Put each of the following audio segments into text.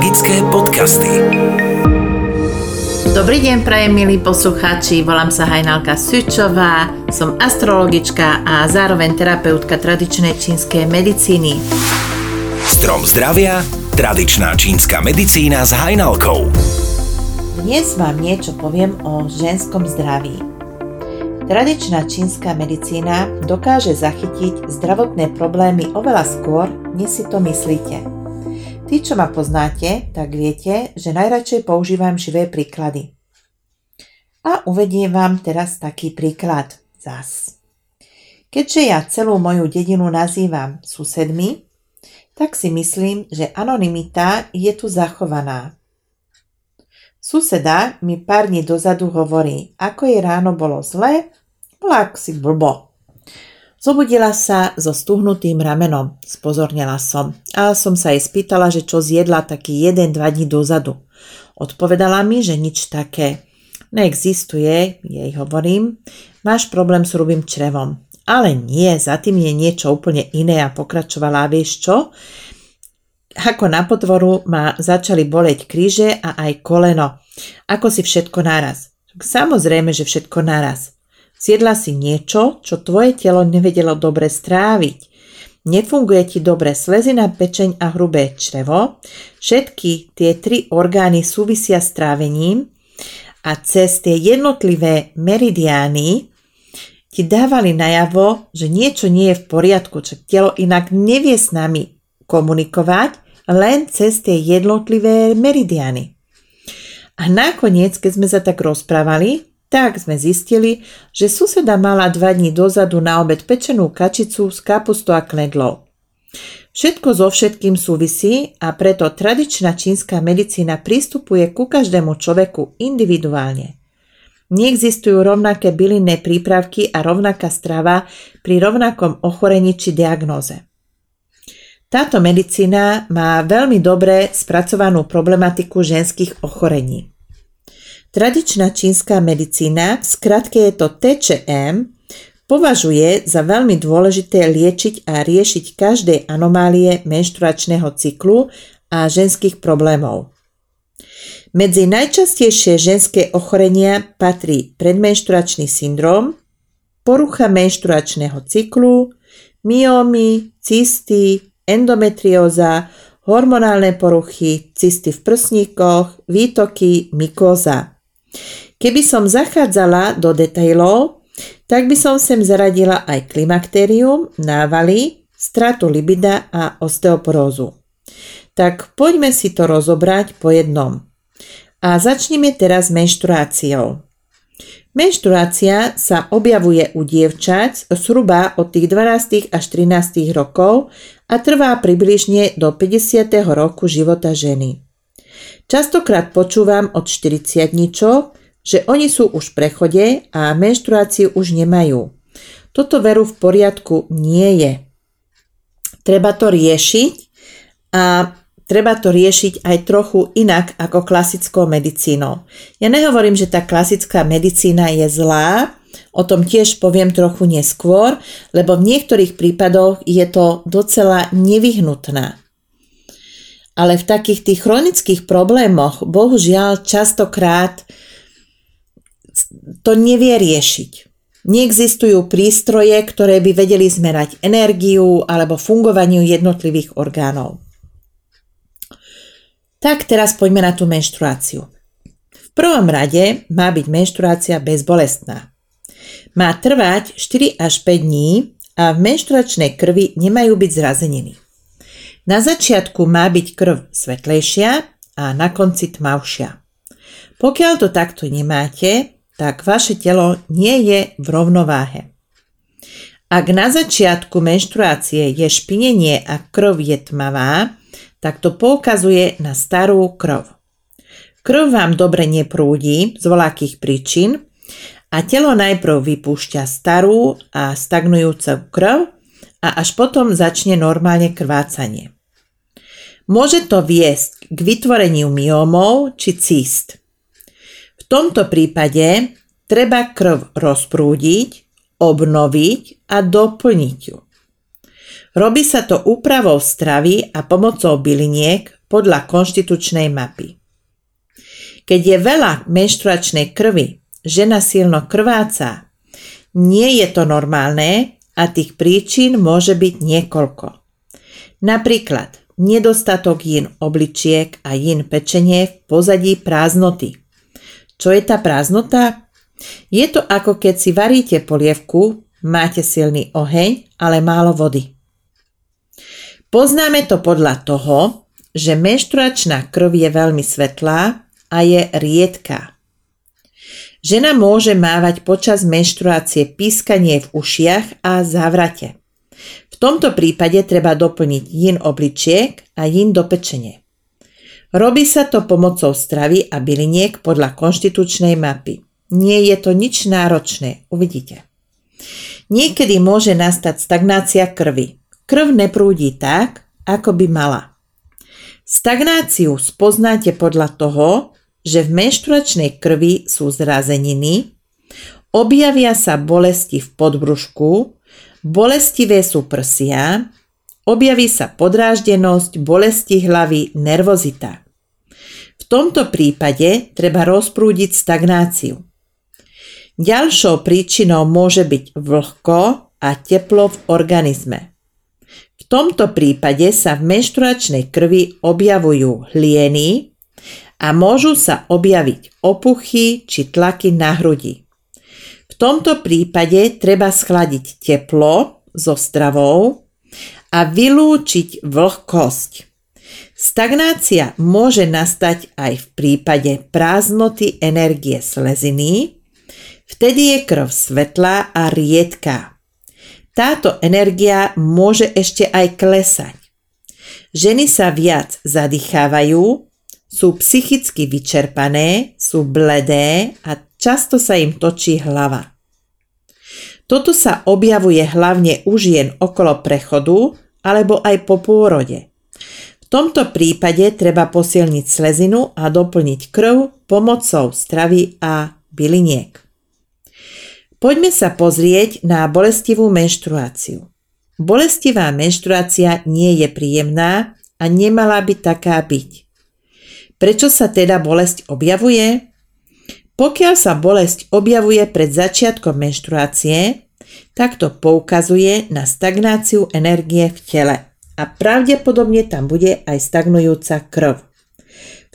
Magické podcasty. Dobrý deň, prajem milí poslucháči, volám sa Hajnalka Sučová, som astrologička a zároveň terapeutka tradičnej čínskej medicíny. Strom zdravia, tradičná čínska medicína s Hajnalkou. Dnes vám niečo poviem o ženskom zdraví. Tradičná čínska medicína dokáže zachytiť zdravotné problémy oveľa skôr, než si to myslíte. Tí, čo ma poznáte, tak viete, že najradšej používam živé príklady. A uvediem vám teraz taký príklad zas. Keďže ja celú moju dedinu nazývam susedmi, tak si myslím, že anonymita je tu zachovaná. Suseda mi pár dní dozadu hovorí, ako jej ráno bolo zle, bola si blbo. Zobudila sa so stuhnutým ramenom, spozornila som a som sa jej spýtala, že čo zjedla taký jeden, dva dní dozadu. Odpovedala mi, že nič také neexistuje, jej hovorím, máš problém s hrubým črevom. Ale nie, za tým je niečo úplne iné a pokračovala, vieš čo? Ako na potvoru ma začali boleť kríže a aj koleno. Ako si všetko naraz. Samozrejme, že všetko naraz. Zjedla si niečo, čo tvoje telo nevedelo dobre stráviť. Nefunguje ti dobre slezina, pečeň a hrubé črevo. Všetky tie tri orgány súvisia s trávením a cez tie jednotlivé meridiány ti dávali najavo, že niečo nie je v poriadku, čo telo inak nevie s nami komunikovať len cez tie jednotlivé meridiány. A nakoniec, keď sme sa tak rozprávali, tak sme zistili, že suseda mala dva dní dozadu na obed pečenú kačicu s kapustou a knedlou. Všetko so všetkým súvisí a preto tradičná čínska medicína pristupuje ku každému človeku individuálne. Neexistujú rovnaké bylinné prípravky a rovnaká strava pri rovnakom ochorení či diagnóze. Táto medicína má veľmi dobre spracovanú problematiku ženských ochorení. Tradičná čínska medicína, v skratke je to TČM, považuje za veľmi dôležité liečiť a riešiť každé anomálie menštruačného cyklu a ženských problémov. Medzi najčastejšie ženské ochorenia patrí predmenštruačný syndrom, porucha menštruačného cyklu, myómy, cysty, endometrióza, hormonálne poruchy, cysty v prsníkoch, výtoky, mykóza. Keby som zachádzala do detailov, tak by som sem zaradila aj klimakterium, návaly, stratu libida a osteoporózu. Tak poďme si to rozobrať po jednom. A začneme teraz menštruáciou. Menštruácia sa objavuje u dievčat zhruba od tých 12 až 13 rokov a trvá približne do 50. roku života ženy. Častokrát počúvam od 40 že oni sú už v prechode a menštruáciu už nemajú. Toto veru v poriadku nie je. Treba to riešiť a treba to riešiť aj trochu inak ako klasickou medicínou. Ja nehovorím, že tá klasická medicína je zlá, o tom tiež poviem trochu neskôr, lebo v niektorých prípadoch je to docela nevyhnutná ale v takých tých chronických problémoch bohužiaľ častokrát to nevie riešiť. Neexistujú prístroje, ktoré by vedeli zmerať energiu alebo fungovaniu jednotlivých orgánov. Tak teraz poďme na tú menštruáciu. V prvom rade má byť menštruácia bezbolestná. Má trvať 4 až 5 dní a v menštruačnej krvi nemajú byť zrazeniny. Na začiatku má byť krv svetlejšia a na konci tmavšia. Pokiaľ to takto nemáte, tak vaše telo nie je v rovnováhe. Ak na začiatku menštruácie je špinenie a krv je tmavá, tak to poukazuje na starú krv. Krv vám dobre neprúdi z voľakých príčin a telo najprv vypúšťa starú a stagnujúcu krv a až potom začne normálne krvácanie. Môže to viesť k vytvoreniu myomov či cyst. V tomto prípade treba krv rozprúdiť, obnoviť a doplniť ju. Robí sa to úpravou stravy a pomocou byliniek, podľa konštitučnej mapy. Keď je veľa menštruačnej krvi, žena silno krváca, nie je to normálne a tých príčin môže byť niekoľko. Napríklad nedostatok jín obličiek a jín pečenie v pozadí prázdnoty. Čo je tá prázdnota? Je to ako keď si varíte polievku, máte silný oheň, ale málo vody. Poznáme to podľa toho, že menštruačná krv je veľmi svetlá a je riedká. Žena môže mávať počas menštruácie pískanie v ušiach a závrate. V tomto prípade treba doplniť jin obličiek a jin do pečenie. Robí sa to pomocou stravy a byliniek podľa konštitučnej mapy. Nie je to nič náročné, uvidíte. Niekedy môže nastať stagnácia krvi, Krv neprúdi tak, ako by mala. Stagnáciu spoznáte podľa toho, že v menštruačnej krvi sú zrazeniny, objavia sa bolesti v podbrušku, bolestivé sú prsia, objaví sa podráždenosť, bolesti hlavy, nervozita. V tomto prípade treba rozprúdiť stagnáciu. Ďalšou príčinou môže byť vlhko a teplo v organizme. V tomto prípade sa v menštruačnej krvi objavujú hlieny a môžu sa objaviť opuchy či tlaky na hrudi. V tomto prípade treba schladiť teplo so stravou a vylúčiť vlhkosť. Stagnácia môže nastať aj v prípade prázdnoty energie sleziny, vtedy je krv svetlá a riedká. Táto energia môže ešte aj klesať. Ženy sa viac zadýchávajú, sú psychicky vyčerpané, sú bledé a často sa im točí hlava. Toto sa objavuje hlavne u žien okolo prechodu alebo aj po pôrode. V tomto prípade treba posilniť slezinu a doplniť krv pomocou stravy a byliniek. Poďme sa pozrieť na bolestivú menštruáciu. Bolestivá menštruácia nie je príjemná a nemala by taká byť. Prečo sa teda bolesť objavuje? Pokiaľ sa bolesť objavuje pred začiatkom menštruácie, tak to poukazuje na stagnáciu energie v tele a pravdepodobne tam bude aj stagnujúca krv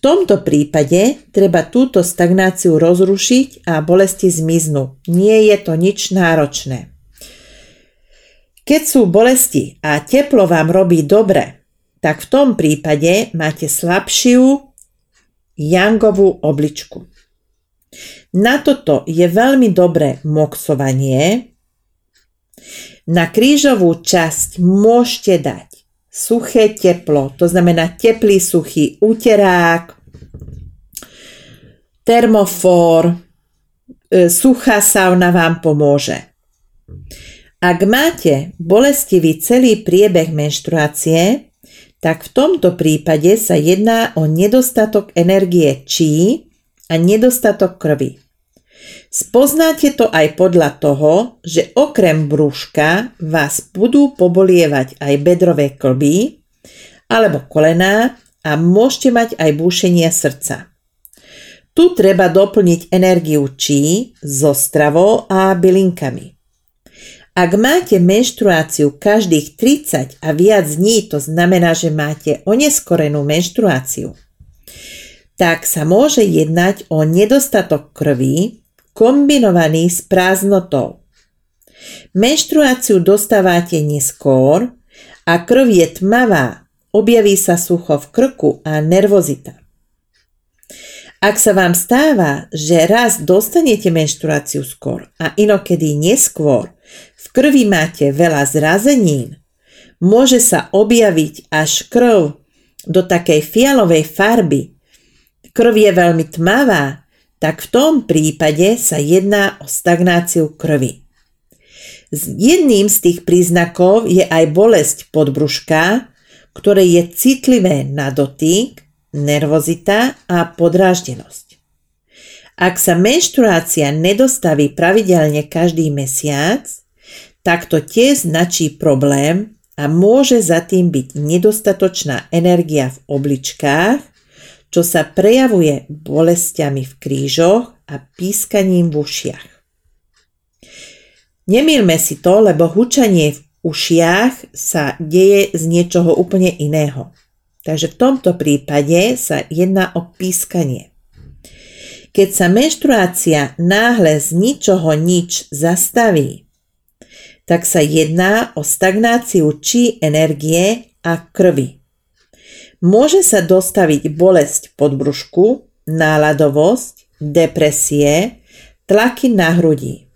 tomto prípade treba túto stagnáciu rozrušiť a bolesti zmiznú. Nie je to nič náročné. Keď sú bolesti a teplo vám robí dobre, tak v tom prípade máte slabšiu jangovú obličku. Na toto je veľmi dobré moxovanie. Na krížovú časť môžete dať suché teplo, to znamená teplý suchý úterák, termofor, e, suchá sauna vám pomôže. Ak máte bolestivý celý priebeh menštruácie, tak v tomto prípade sa jedná o nedostatok energie čí a nedostatok krvi. Spoznáte to aj podľa toho, že okrem brúška vás budú pobolievať aj bedrové klby alebo kolená a môžete mať aj búšenie srdca. Tu treba doplniť energiu čí so stravou a bylinkami. Ak máte menštruáciu každých 30 a viac dní, to znamená, že máte oneskorenú menštruáciu, tak sa môže jednať o nedostatok krvi, kombinovaný s prázdnotou. Menštruáciu dostávate neskôr a krv je tmavá, objaví sa sucho v krku a nervozita. Ak sa vám stáva, že raz dostanete menštruáciu skôr a inokedy neskôr, v krvi máte veľa zrazenín, môže sa objaviť až krv do takej fialovej farby. Krv je veľmi tmavá tak v tom prípade sa jedná o stagnáciu krvi. Jedným z tých príznakov je aj bolesť podbruška, ktoré je citlivé na dotyk, nervozita a podráždenosť. Ak sa menštruácia nedostaví pravidelne každý mesiac, tak to tiež značí problém a môže za tým byť nedostatočná energia v obličkách, čo sa prejavuje bolestiami v krížoch a pískaním v ušiach. Nemýlme si to, lebo hučanie v ušiach sa deje z niečoho úplne iného. Takže v tomto prípade sa jedná o pískanie. Keď sa menštruácia náhle z ničoho nič zastaví, tak sa jedná o stagnáciu či energie a krvi. Môže sa dostaviť bolesť podbrušku, náladovosť, depresie, tlaky na hrudi.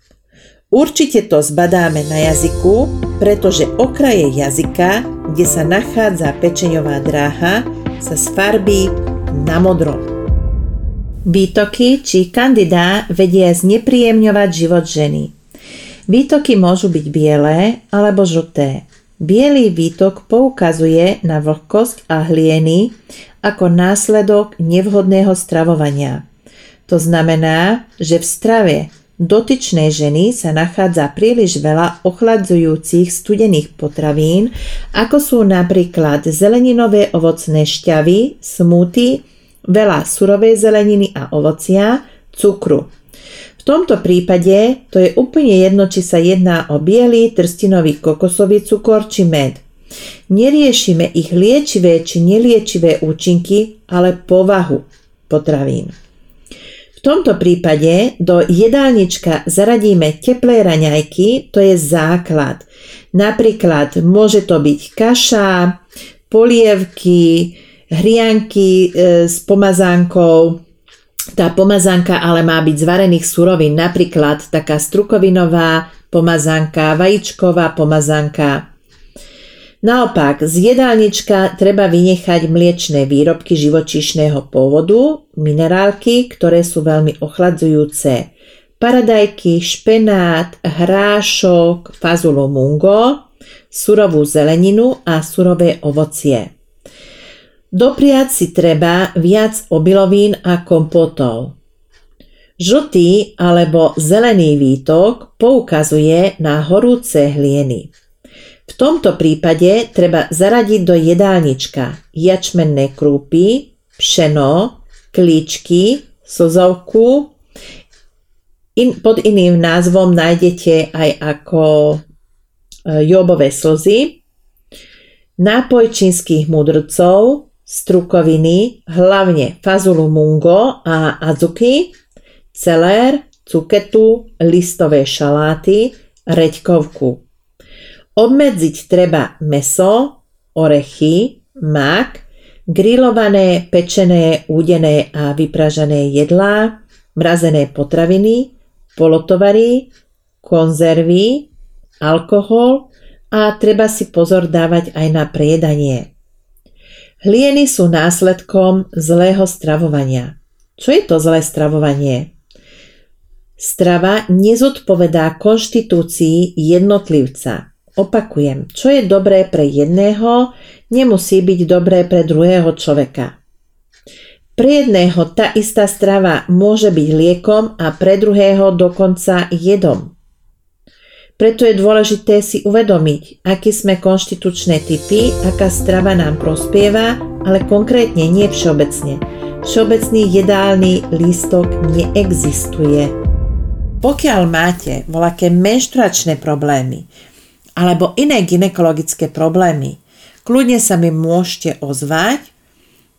Určite to zbadáme na jazyku, pretože okraje jazyka, kde sa nachádza pečeňová dráha, sa sfarbí na modro. Výtoky či kandidá vedia znepríjemňovať život ženy. Výtoky môžu byť biele alebo žlté. Bielý výtok poukazuje na vlhkosť a hlieny ako následok nevhodného stravovania. To znamená, že v strave dotyčnej ženy sa nachádza príliš veľa ochladzujúcich studených potravín, ako sú napríklad zeleninové ovocné šťavy, smuty, veľa surovej zeleniny a ovocia, cukru tomto prípade to je úplne jedno, či sa jedná o biely, trstinový kokosový cukor či med. Neriešime ich liečivé či neliečivé účinky, ale povahu potravín. V tomto prípade do jedálnička zaradíme teplé raňajky, to je základ. Napríklad môže to byť kaša, polievky, hrianky e, s pomazánkou, tá pomazánka ale má byť z varených surovín, napríklad taká strukovinová pomazánka, vajíčková pomazánka. Naopak, z jedálnička treba vynechať mliečné výrobky živočíšneho pôvodu, minerálky, ktoré sú veľmi ochladzujúce, paradajky, špenát, hrášok, fazulu mungo, surovú zeleninu a surové ovocie. Dopriať si treba viac obilovín a kompotov. Žltý alebo zelený výtok poukazuje na horúce hlieny. V tomto prípade treba zaradiť do jedálnička jačmenné krúpy, pšeno, klíčky, slzovku. In, pod iným názvom nájdete aj ako e, jobové slzy, nápoj čínskych mudrcov, strukoviny, hlavne fazulu mungo a azuki, celér, cuketu, listové šaláty, reďkovku. Obmedziť treba meso, orechy, mak, grillované, pečené, údené a vypražané jedlá, mrazené potraviny, polotovary, konzervy, alkohol a treba si pozor dávať aj na priedanie. Hlieny sú následkom zlého stravovania. Čo je to zlé stravovanie? Strava nezodpovedá konštitúcii jednotlivca. Opakujem, čo je dobré pre jedného, nemusí byť dobré pre druhého človeka. Pre jedného tá istá strava môže byť liekom a pre druhého dokonca jedom. Preto je dôležité si uvedomiť, aký sme konštitučné typy, aká strava nám prospieva, ale konkrétne nie všeobecne. Všeobecný jedálny lístok neexistuje. Pokiaľ máte voľaké menštruačné problémy alebo iné ginekologické problémy, kľudne sa mi môžete ozvať.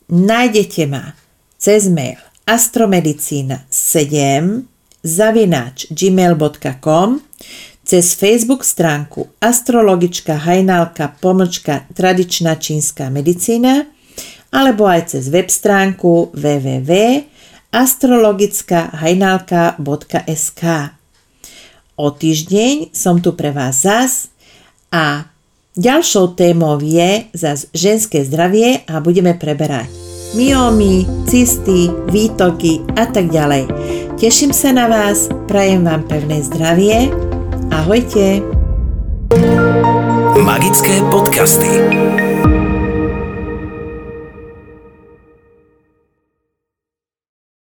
Nájdete ma cez mail astromedicína 7 zavináč gmail.com cez Facebook stránku astrologička hajnalka pomlčka tradičná čínska medicína alebo aj cez web stránku www.astrologickahajnalka.sk O týždeň som tu pre vás zas a ďalšou témou je zas ženské zdravie a budeme preberať myomy, cysty, výtoky a tak ďalej. Teším sa na vás, prajem vám pevné zdravie Ahojte! Magické podcasty